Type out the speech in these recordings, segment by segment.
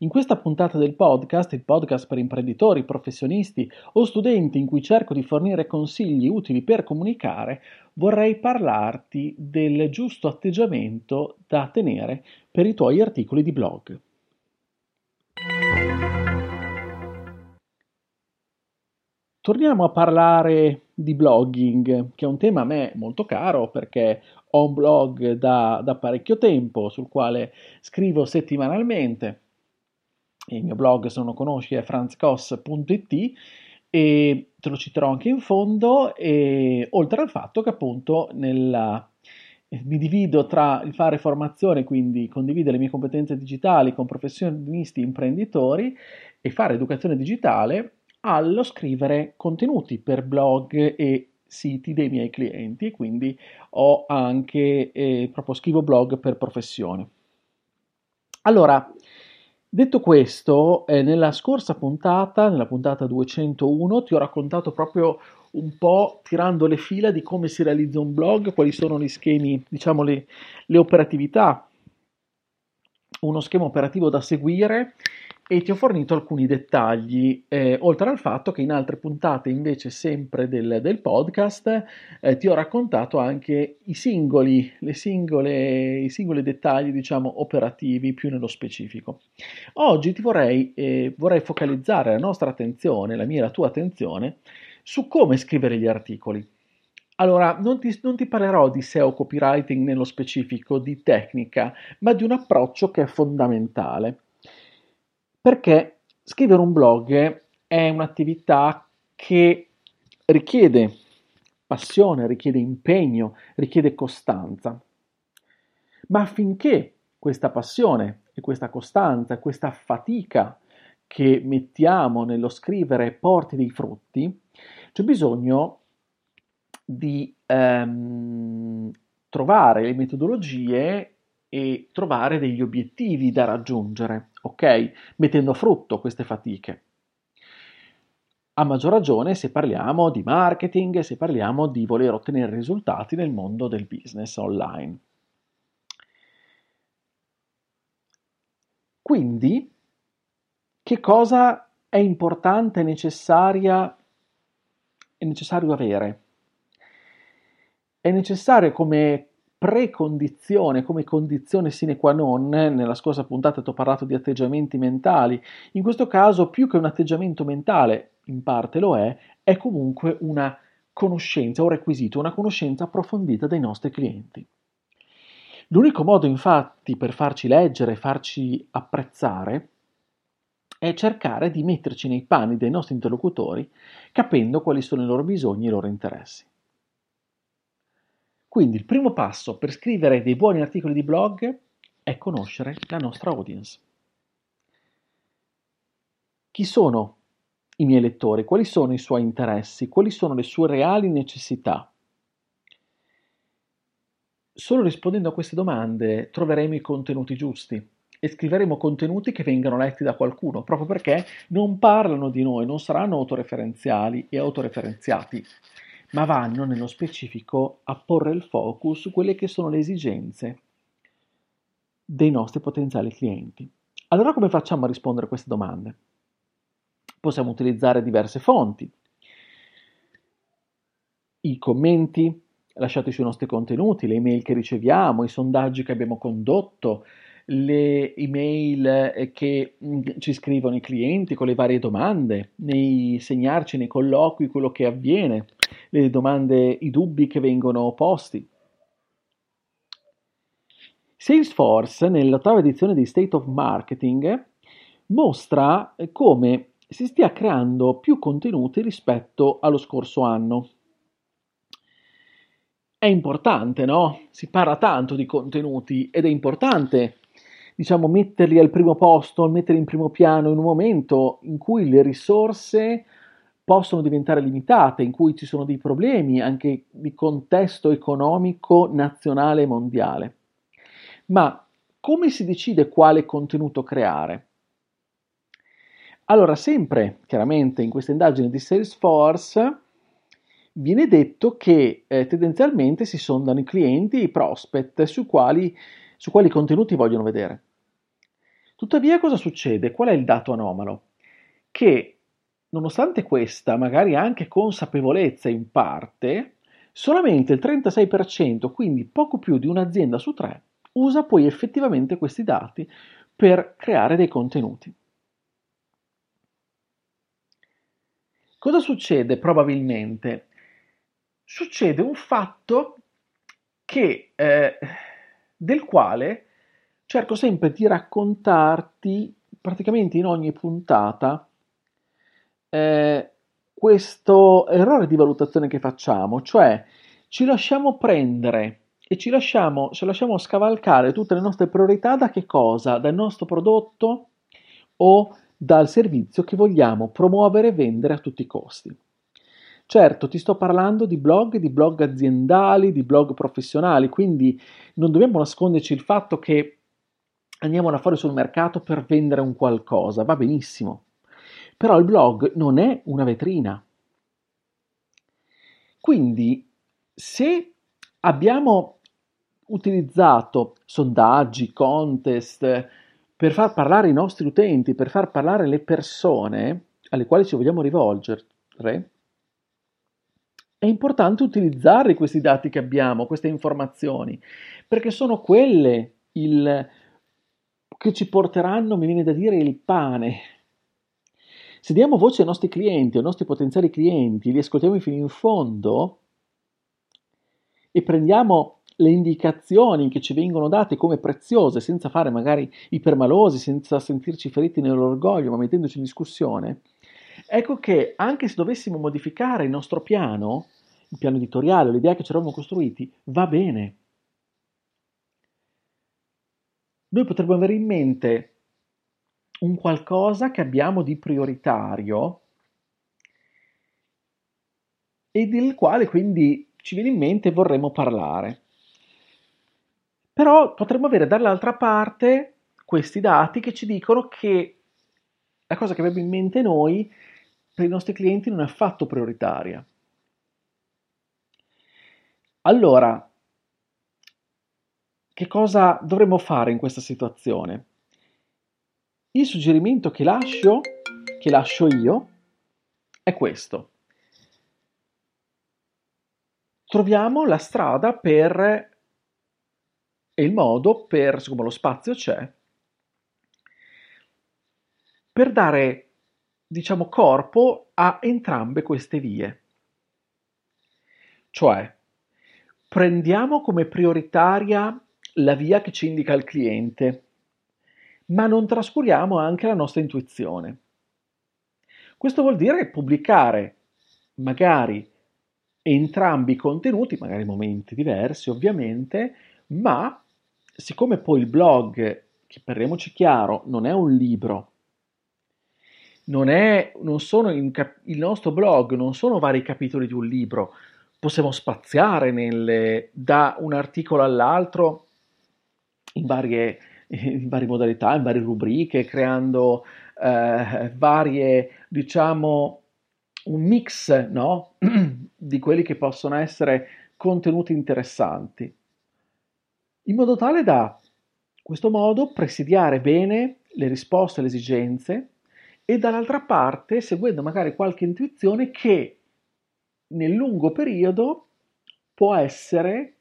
In questa puntata del podcast, il podcast per imprenditori, professionisti o studenti in cui cerco di fornire consigli utili per comunicare, vorrei parlarti del giusto atteggiamento da tenere per i tuoi articoli di blog. Torniamo a parlare di blogging, che è un tema a me molto caro perché ho un blog da, da parecchio tempo sul quale scrivo settimanalmente. Il mio blog, se non lo conosci, è franzcos.it e te lo citerò anche in fondo, e, oltre al fatto che appunto nella, mi divido tra il fare formazione, quindi condividere le mie competenze digitali con professionisti imprenditori e fare educazione digitale allo scrivere contenuti per blog e siti dei miei clienti, quindi ho anche eh, proprio scrivo blog per professione. Allora, detto questo, eh, nella scorsa puntata, nella puntata 201, ti ho raccontato proprio un po' tirando le fila di come si realizza un blog, quali sono gli schemi, diciamo le, le operatività, uno schema operativo da seguire e ti ho fornito alcuni dettagli, eh, oltre al fatto che in altre puntate invece sempre del, del podcast eh, ti ho raccontato anche i singoli, singole, i singoli dettagli diciamo operativi più nello specifico. Oggi ti vorrei, eh, vorrei focalizzare la nostra attenzione, la mia e la tua attenzione, su come scrivere gli articoli. Allora, non ti, non ti, parlerò di SEO copywriting nello specifico, di tecnica, ma di un approccio che è fondamentale perché scrivere un blog è un'attività che richiede passione, richiede impegno, richiede costanza. Ma affinché questa passione e questa costanza, questa fatica che mettiamo nello scrivere porti dei frutti, c'è bisogno di ehm, trovare le metodologie e trovare degli obiettivi da raggiungere, ok? Mettendo a frutto queste fatiche. A maggior ragione se parliamo di marketing, se parliamo di voler ottenere risultati nel mondo del business online. Quindi, che cosa è importante necessaria, è necessario avere? È necessario come precondizione, come condizione sine qua non, nella scorsa puntata ti ho parlato di atteggiamenti mentali, in questo caso più che un atteggiamento mentale, in parte lo è, è comunque una conoscenza, un requisito, una conoscenza approfondita dei nostri clienti. L'unico modo infatti per farci leggere, farci apprezzare, è cercare di metterci nei panni dei nostri interlocutori, capendo quali sono i loro bisogni e i loro interessi. Quindi il primo passo per scrivere dei buoni articoli di blog è conoscere la nostra audience. Chi sono i miei lettori? Quali sono i suoi interessi? Quali sono le sue reali necessità? Solo rispondendo a queste domande troveremo i contenuti giusti e scriveremo contenuti che vengano letti da qualcuno, proprio perché non parlano di noi, non saranno autoreferenziali e autoreferenziati ma vanno nello specifico a porre il focus su quelle che sono le esigenze dei nostri potenziali clienti. Allora come facciamo a rispondere a queste domande? Possiamo utilizzare diverse fonti, i commenti lasciati sui nostri contenuti, le email che riceviamo, i sondaggi che abbiamo condotto, le email eh, che mm, ci scrivono i clienti con le varie domande, nei segnarci nei colloqui quello che avviene, le domande, i dubbi che vengono posti. Salesforce, nell'ottava edizione di State of Marketing, mostra come si stia creando più contenuti rispetto allo scorso anno. È importante, no? Si parla tanto di contenuti ed è importante diciamo, metterli al primo posto, metterli in primo piano in un momento in cui le risorse possono diventare limitate, in cui ci sono dei problemi anche di contesto economico nazionale e mondiale. Ma come si decide quale contenuto creare? Allora, sempre chiaramente in questa indagine di Salesforce viene detto che eh, tendenzialmente si sondano i clienti, i prospect su quali, su quali contenuti vogliono vedere. Tuttavia cosa succede? Qual è il dato anomalo? Che nonostante questa, magari anche consapevolezza in parte, solamente il 36%, quindi poco più di un'azienda su tre, usa poi effettivamente questi dati per creare dei contenuti. Cosa succede probabilmente? Succede un fatto che, eh, del quale cerco sempre di raccontarti praticamente in ogni puntata eh, questo errore di valutazione che facciamo, cioè ci lasciamo prendere e ci lasciamo, ci lasciamo scavalcare tutte le nostre priorità da che cosa? Dal nostro prodotto o dal servizio che vogliamo promuovere e vendere a tutti i costi. Certo, ti sto parlando di blog, di blog aziendali, di blog professionali, quindi non dobbiamo nasconderci il fatto che andiamo là fuori sul mercato per vendere un qualcosa, va benissimo. Però il blog non è una vetrina. Quindi, se abbiamo utilizzato sondaggi, contest per far parlare i nostri utenti, per far parlare le persone alle quali ci vogliamo rivolgere, è importante utilizzare questi dati che abbiamo, queste informazioni, perché sono quelle il, che ci porteranno, mi viene da dire, il pane. Se diamo voce ai nostri clienti, ai nostri potenziali clienti, li ascoltiamo fino in fondo e prendiamo le indicazioni che ci vengono date come preziose, senza fare magari ipermalosi, senza sentirci feriti nell'orgoglio, ma mettendoci in discussione, ecco che anche se dovessimo modificare il nostro piano, il piano editoriale, l'idea che ci eravamo costruiti, va bene. Noi potremmo avere in mente un qualcosa che abbiamo di prioritario e del quale quindi ci viene in mente e vorremmo parlare. Però potremmo avere dall'altra parte questi dati che ci dicono che la cosa che abbiamo in mente noi per i nostri clienti non è affatto prioritaria. Allora, che cosa dovremmo fare in questa situazione? Il suggerimento che lascio, che lascio io, è questo. Troviamo la strada per e il modo per, siccome lo spazio c'è, per dare, diciamo, corpo a entrambe queste vie. Cioè, prendiamo come prioritaria la via che ci indica il cliente, ma non trascuriamo anche la nostra intuizione. Questo vuol dire pubblicare magari entrambi i contenuti, magari momenti diversi ovviamente, ma siccome poi il blog, che parliamoci chiaro, non è un libro, non è, non cap- il nostro blog non sono vari capitoli di un libro, possiamo spaziare nelle, da un articolo all'altro in varie, in varie modalità, in varie rubriche, creando eh, varie, diciamo, un mix no? di quelli che possono essere contenuti interessanti, in modo tale da, in questo modo, presidiare bene le risposte alle esigenze e dall'altra parte seguendo magari qualche intuizione che nel lungo periodo può essere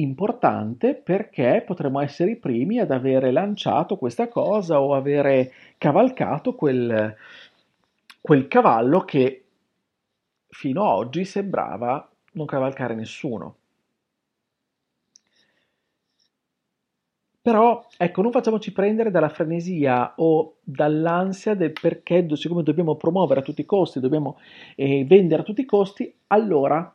importante perché potremmo essere i primi ad avere lanciato questa cosa o avere cavalcato quel, quel cavallo che fino ad oggi sembrava non cavalcare nessuno. Però, ecco, non facciamoci prendere dalla frenesia o dall'ansia del perché, siccome dobbiamo promuovere a tutti i costi, dobbiamo eh, vendere a tutti i costi, allora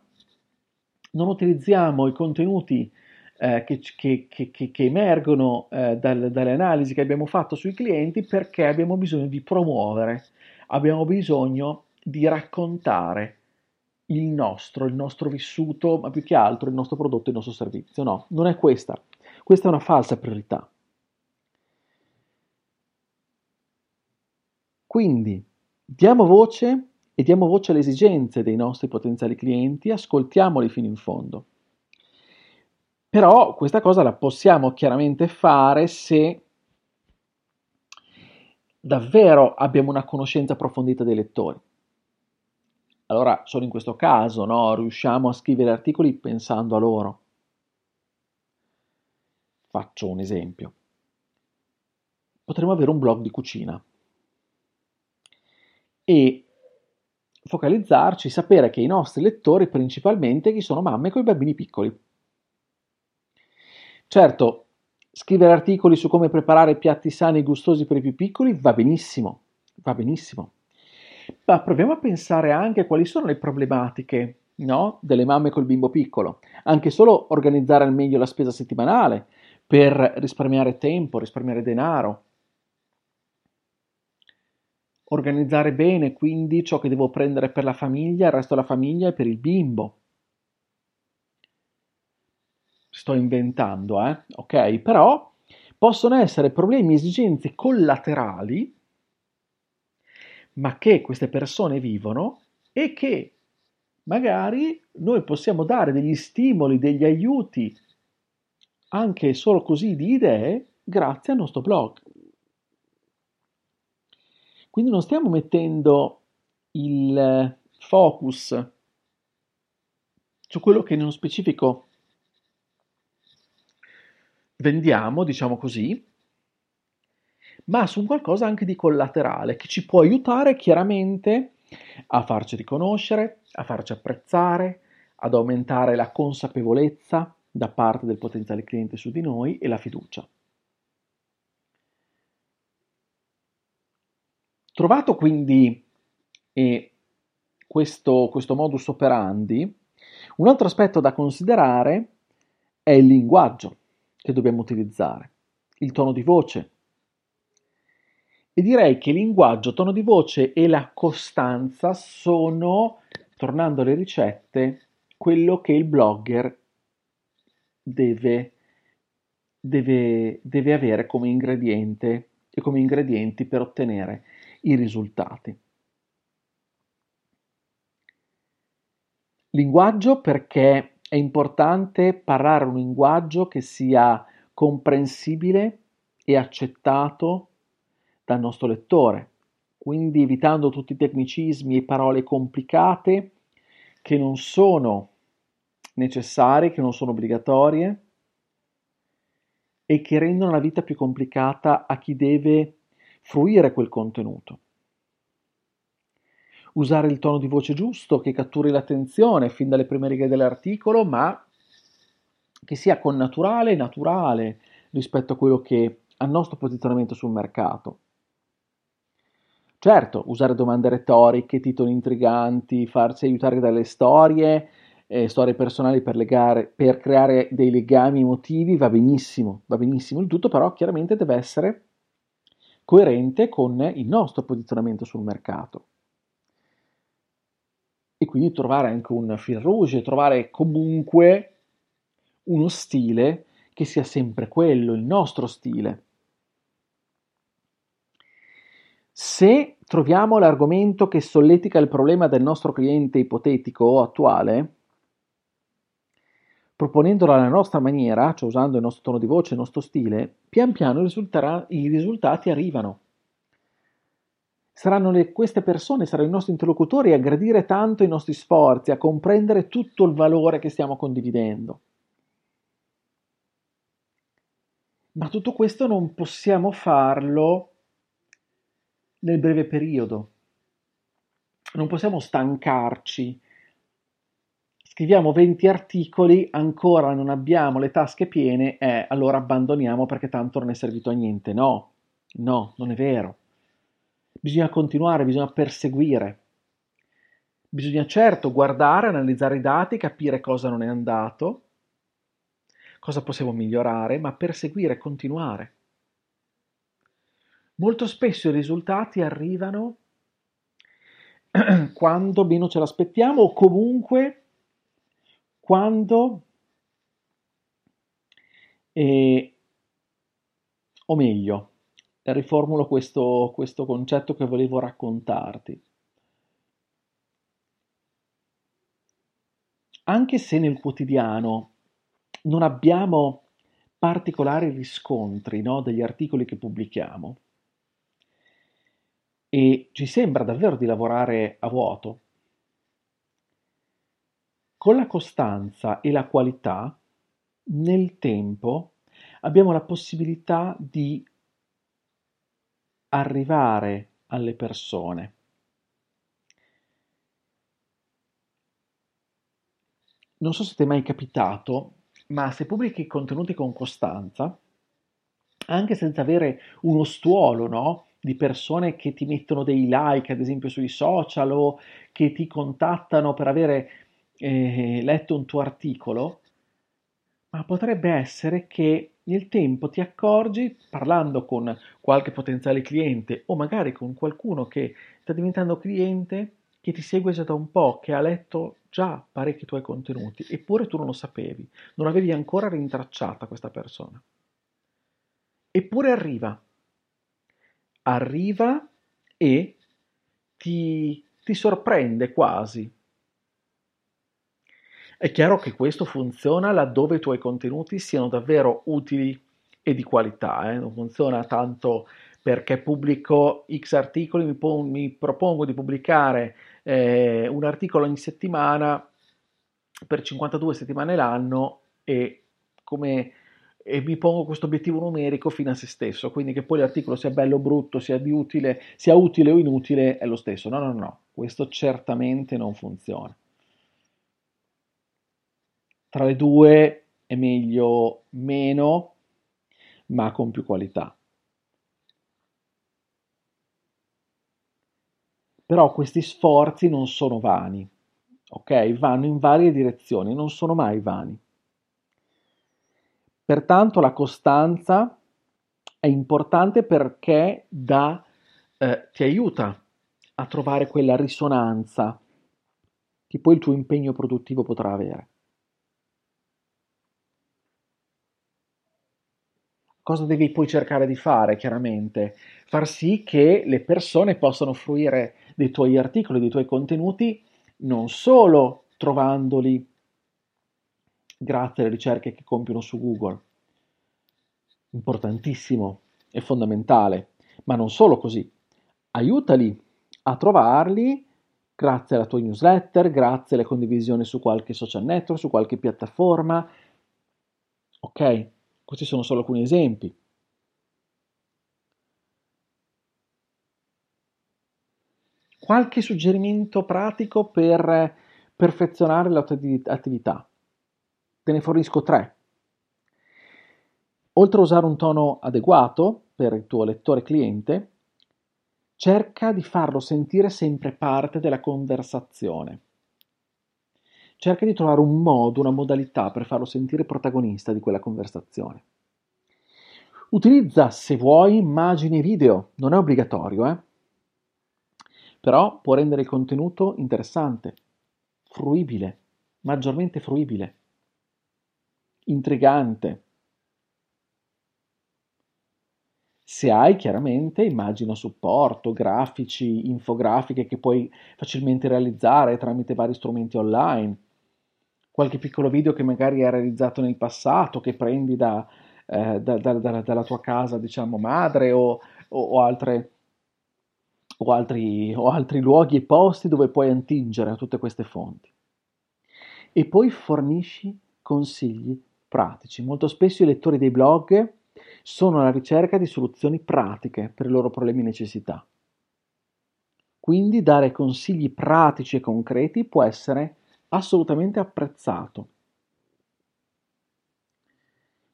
non utilizziamo i contenuti eh, che, che, che, che, emergono eh, dal, dalle analisi che abbiamo fatto sui clienti perché abbiamo bisogno di promuovere, abbiamo bisogno di raccontare il nostro, il nostro vissuto, ma più che altro il nostro prodotto, il nostro servizio. No, non è questa. Questa è una falsa priorità. Quindi diamo voce e diamo voce alle esigenze dei nostri potenziali clienti, ascoltiamoli fino in fondo. Però questa cosa la possiamo chiaramente fare se davvero abbiamo una conoscenza approfondita dei lettori. Allora, solo in questo caso, no, riusciamo a scrivere articoli pensando a loro. Faccio un esempio. Potremmo avere un blog di cucina e focalizzarci, sapere che i nostri lettori principalmente chi sono mamme con i bambini piccoli. Certo, scrivere articoli su come preparare piatti sani e gustosi per i più piccoli va benissimo, va benissimo. Ma proviamo a pensare anche a quali sono le problematiche no? delle mamme col bimbo piccolo. Anche solo organizzare al meglio la spesa settimanale per risparmiare tempo, risparmiare denaro. Organizzare bene quindi ciò che devo prendere per la famiglia, il resto della famiglia e per il bimbo sto inventando, eh? ok? Però possono essere problemi, esigenze collaterali, ma che queste persone vivono e che magari noi possiamo dare degli stimoli, degli aiuti, anche solo così di idee, grazie al nostro blog. Quindi non stiamo mettendo il focus su quello che nello specifico vendiamo, diciamo così, ma su qualcosa anche di collaterale che ci può aiutare chiaramente a farci riconoscere, a farci apprezzare, ad aumentare la consapevolezza da parte del potenziale cliente su di noi e la fiducia. Trovato quindi eh, questo, questo modus operandi, un altro aspetto da considerare è il linguaggio che dobbiamo utilizzare, il tono di voce. E direi che linguaggio, tono di voce e la costanza sono, tornando alle ricette, quello che il blogger deve, deve, deve avere come ingrediente e come ingredienti per ottenere i risultati. Linguaggio perché è importante parlare un linguaggio che sia comprensibile e accettato dal nostro lettore, quindi evitando tutti i tecnicismi e parole complicate che non sono necessarie, che non sono obbligatorie e che rendono la vita più complicata a chi deve fruire quel contenuto usare il tono di voce giusto che catturi l'attenzione fin dalle prime righe dell'articolo, ma che sia connaturale e naturale rispetto a quello che al nostro posizionamento sul mercato. Certo, usare domande retoriche, titoli intriganti, farsi aiutare dalle storie, eh, storie personali per, legare, per creare dei legami emotivi va benissimo, va benissimo. Il tutto però chiaramente deve essere coerente con il nostro posizionamento sul mercato e quindi trovare anche un fil rouge, trovare comunque uno stile che sia sempre quello, il nostro stile. Se troviamo l'argomento che solletica il problema del nostro cliente ipotetico o attuale, proponendolo alla nostra maniera, cioè usando il nostro tono di voce, il nostro stile, pian piano i risultati arrivano. Saranno le, queste persone, saranno i nostri interlocutori a gradire tanto i nostri sforzi, a comprendere tutto il valore che stiamo condividendo. Ma tutto questo non possiamo farlo nel breve periodo. Non possiamo stancarci. Scriviamo 20 articoli, ancora non abbiamo le tasche piene eh, allora abbandoniamo perché tanto non è servito a niente. No, no, non è vero. Bisogna continuare, bisogna perseguire. Bisogna certo guardare, analizzare i dati, capire cosa non è andato, cosa possiamo migliorare, ma perseguire, continuare. Molto spesso i risultati arrivano quando meno ce l'aspettiamo o comunque quando, eh, o meglio, riformulo questo, questo concetto che volevo raccontarti. Anche se nel quotidiano non abbiamo particolari riscontri no, degli articoli che pubblichiamo e ci sembra davvero di lavorare a vuoto, con la costanza e la qualità, nel tempo, abbiamo la possibilità di arrivare alle persone. Non so se ti è mai capitato, ma se pubblichi contenuti con costanza, anche senza avere uno stuolo, no? di persone che ti mettono dei like, ad esempio sui social, o che ti contattano per avere eh, letto un tuo articolo, ma potrebbe essere che nel tempo ti accorgi, parlando con qualche potenziale cliente o magari con qualcuno che sta diventando cliente, che ti segue già da un po', che ha letto già parecchi tuoi contenuti, eppure tu non lo sapevi, non avevi ancora rintracciata questa persona. Eppure arriva, arriva e ti, ti sorprende quasi, è chiaro che questo funziona laddove i tuoi contenuti siano davvero utili e di qualità, eh? non funziona tanto perché pubblico X articoli, mi, po- mi propongo di pubblicare eh, un articolo ogni settimana per 52 settimane l'anno e, come, e mi pongo questo obiettivo numerico fino a se stesso, quindi che poi l'articolo sia bello o brutto, sia, utile, sia utile o inutile, è lo stesso. No, no, no, questo certamente non funziona. Tra le due è meglio meno, ma con più qualità. Però questi sforzi non sono vani, ok? Vanno in varie direzioni, non sono mai vani. Pertanto la costanza è importante perché da, eh, ti aiuta a trovare quella risonanza che poi il tuo impegno produttivo potrà avere. Cosa devi poi cercare di fare, chiaramente? Far sì che le persone possano fruire dei tuoi articoli, dei tuoi contenuti, non solo trovandoli grazie alle ricerche che compiono su Google. Importantissimo e fondamentale, ma non solo così. Aiutali a trovarli grazie alla tua newsletter, grazie alle condivisioni su qualche social network, su qualche piattaforma. Ok? Questi sono solo alcuni esempi. Qualche suggerimento pratico per perfezionare la tua attività? Te ne fornisco tre. Oltre a usare un tono adeguato per il tuo lettore cliente, cerca di farlo sentire sempre parte della conversazione. Cerca di trovare un modo, una modalità per farlo sentire protagonista di quella conversazione. Utilizza, se vuoi, immagini e video, non è obbligatorio, eh? Però può rendere il contenuto interessante, fruibile, maggiormente fruibile, intrigante. Se hai chiaramente immagini a supporto, grafici, infografiche che puoi facilmente realizzare tramite vari strumenti online, qualche piccolo video che magari hai realizzato nel passato, che prendi da, eh, da, da, dalla tua casa, diciamo, madre o, o, o, altre, o, altri, o altri luoghi e posti dove puoi attingere a tutte queste fonti. E poi fornisci consigli pratici. Molto spesso i lettori dei blog sono alla ricerca di soluzioni pratiche per i loro problemi e necessità. Quindi dare consigli pratici e concreti può essere assolutamente apprezzato.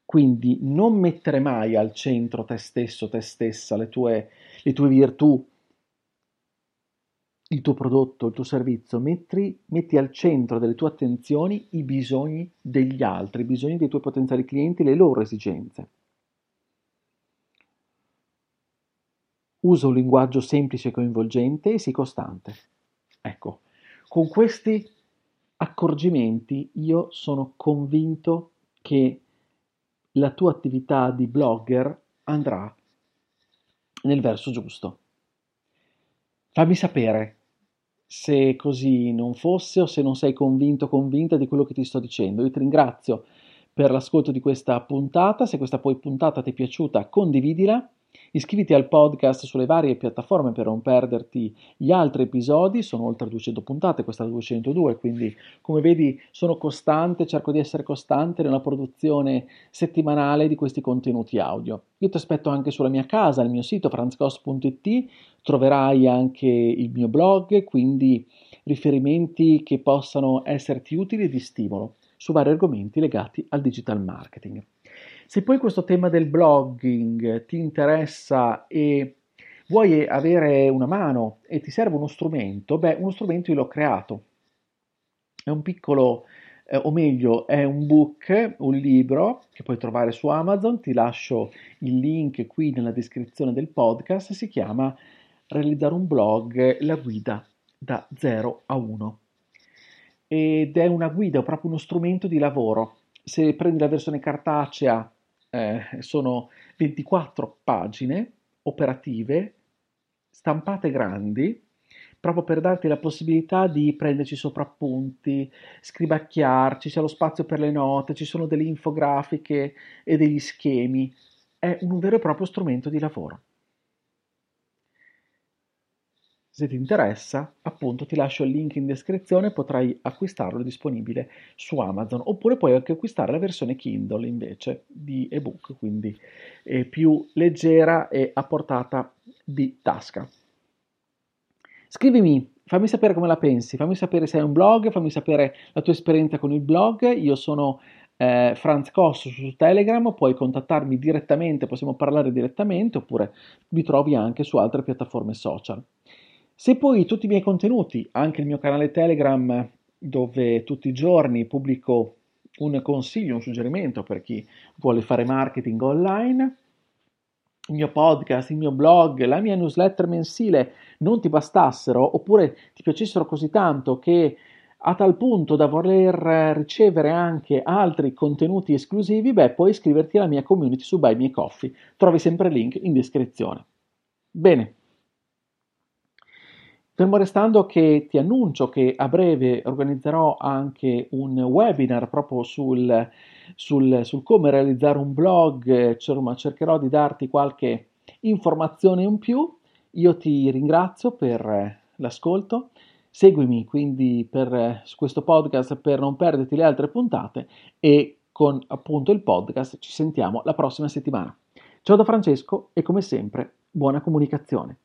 Quindi non mettere mai al centro te stesso, te stessa, le tue, le tue virtù, il tuo prodotto, il tuo servizio, metti, metti, al centro delle tue attenzioni i bisogni degli altri, i bisogni dei tuoi potenziali clienti, le loro esigenze. Usa un linguaggio semplice e coinvolgente e sii costante. Ecco, con questi accorgimenti io sono convinto che la tua attività di blogger andrà nel verso giusto. Fammi sapere se così non fosse o se non sei convinto o convinta di quello che ti sto dicendo. Io ti ringrazio per l'ascolto di questa puntata, se questa poi puntata ti è piaciuta condividila Iscriviti al podcast sulle varie piattaforme per non perderti gli altri episodi, sono oltre 200 puntate, questa è la 202, quindi come vedi sono costante, cerco di essere costante nella produzione settimanale di questi contenuti audio. Io ti aspetto anche sulla mia casa, il mio sito franzcos.it, troverai anche il mio blog, quindi riferimenti che possano esserti utili e di stimolo su vari argomenti legati al digital marketing. Se poi questo tema del blogging ti interessa e vuoi avere una mano e ti serve uno strumento, beh, uno strumento io l'ho creato. È un piccolo, eh, o meglio, è un book, un libro che puoi trovare su Amazon, ti lascio il link qui nella descrizione del podcast, si chiama Realizzare un blog, la guida da 0 a 1. Ed è una guida, proprio uno strumento di lavoro. Se prendi la versione cartacea eh, sono 24 pagine operative stampate grandi proprio per darti la possibilità di prenderci soprappunti, scribacchiarci, c'è lo spazio per le note, ci sono delle infografiche e degli schemi. È un vero e proprio strumento di lavoro. Se ti interessa, appunto, ti lascio il link in descrizione, potrai acquistarlo disponibile su Amazon, oppure puoi anche acquistare la versione Kindle invece di ebook, quindi è più leggera e a portata di tasca. Scrivimi, fammi sapere come la pensi, fammi sapere se hai un blog, fammi sapere la tua esperienza con il blog. Io sono eh, Franz Koss su Telegram, puoi contattarmi direttamente, possiamo parlare direttamente, oppure mi trovi anche su altre piattaforme social. Se poi tutti i miei contenuti, anche il mio canale Telegram, dove tutti i giorni pubblico un consiglio, un suggerimento per chi vuole fare marketing online, il mio podcast, il mio blog, la mia newsletter mensile non ti bastassero oppure ti piacessero così tanto che a tal punto da voler ricevere anche altri contenuti esclusivi, beh, puoi iscriverti alla mia community su Buy Me Coffee. Trovi sempre il link in descrizione. Bene, Fermo restando che ti annuncio che a breve organizzerò anche un webinar proprio sul, sul, sul come realizzare un blog, insomma cercherò di darti qualche informazione in più. Io ti ringrazio per l'ascolto, seguimi quindi per questo podcast per non perderti le altre puntate e con appunto il podcast ci sentiamo la prossima settimana. Ciao da Francesco e come sempre buona comunicazione.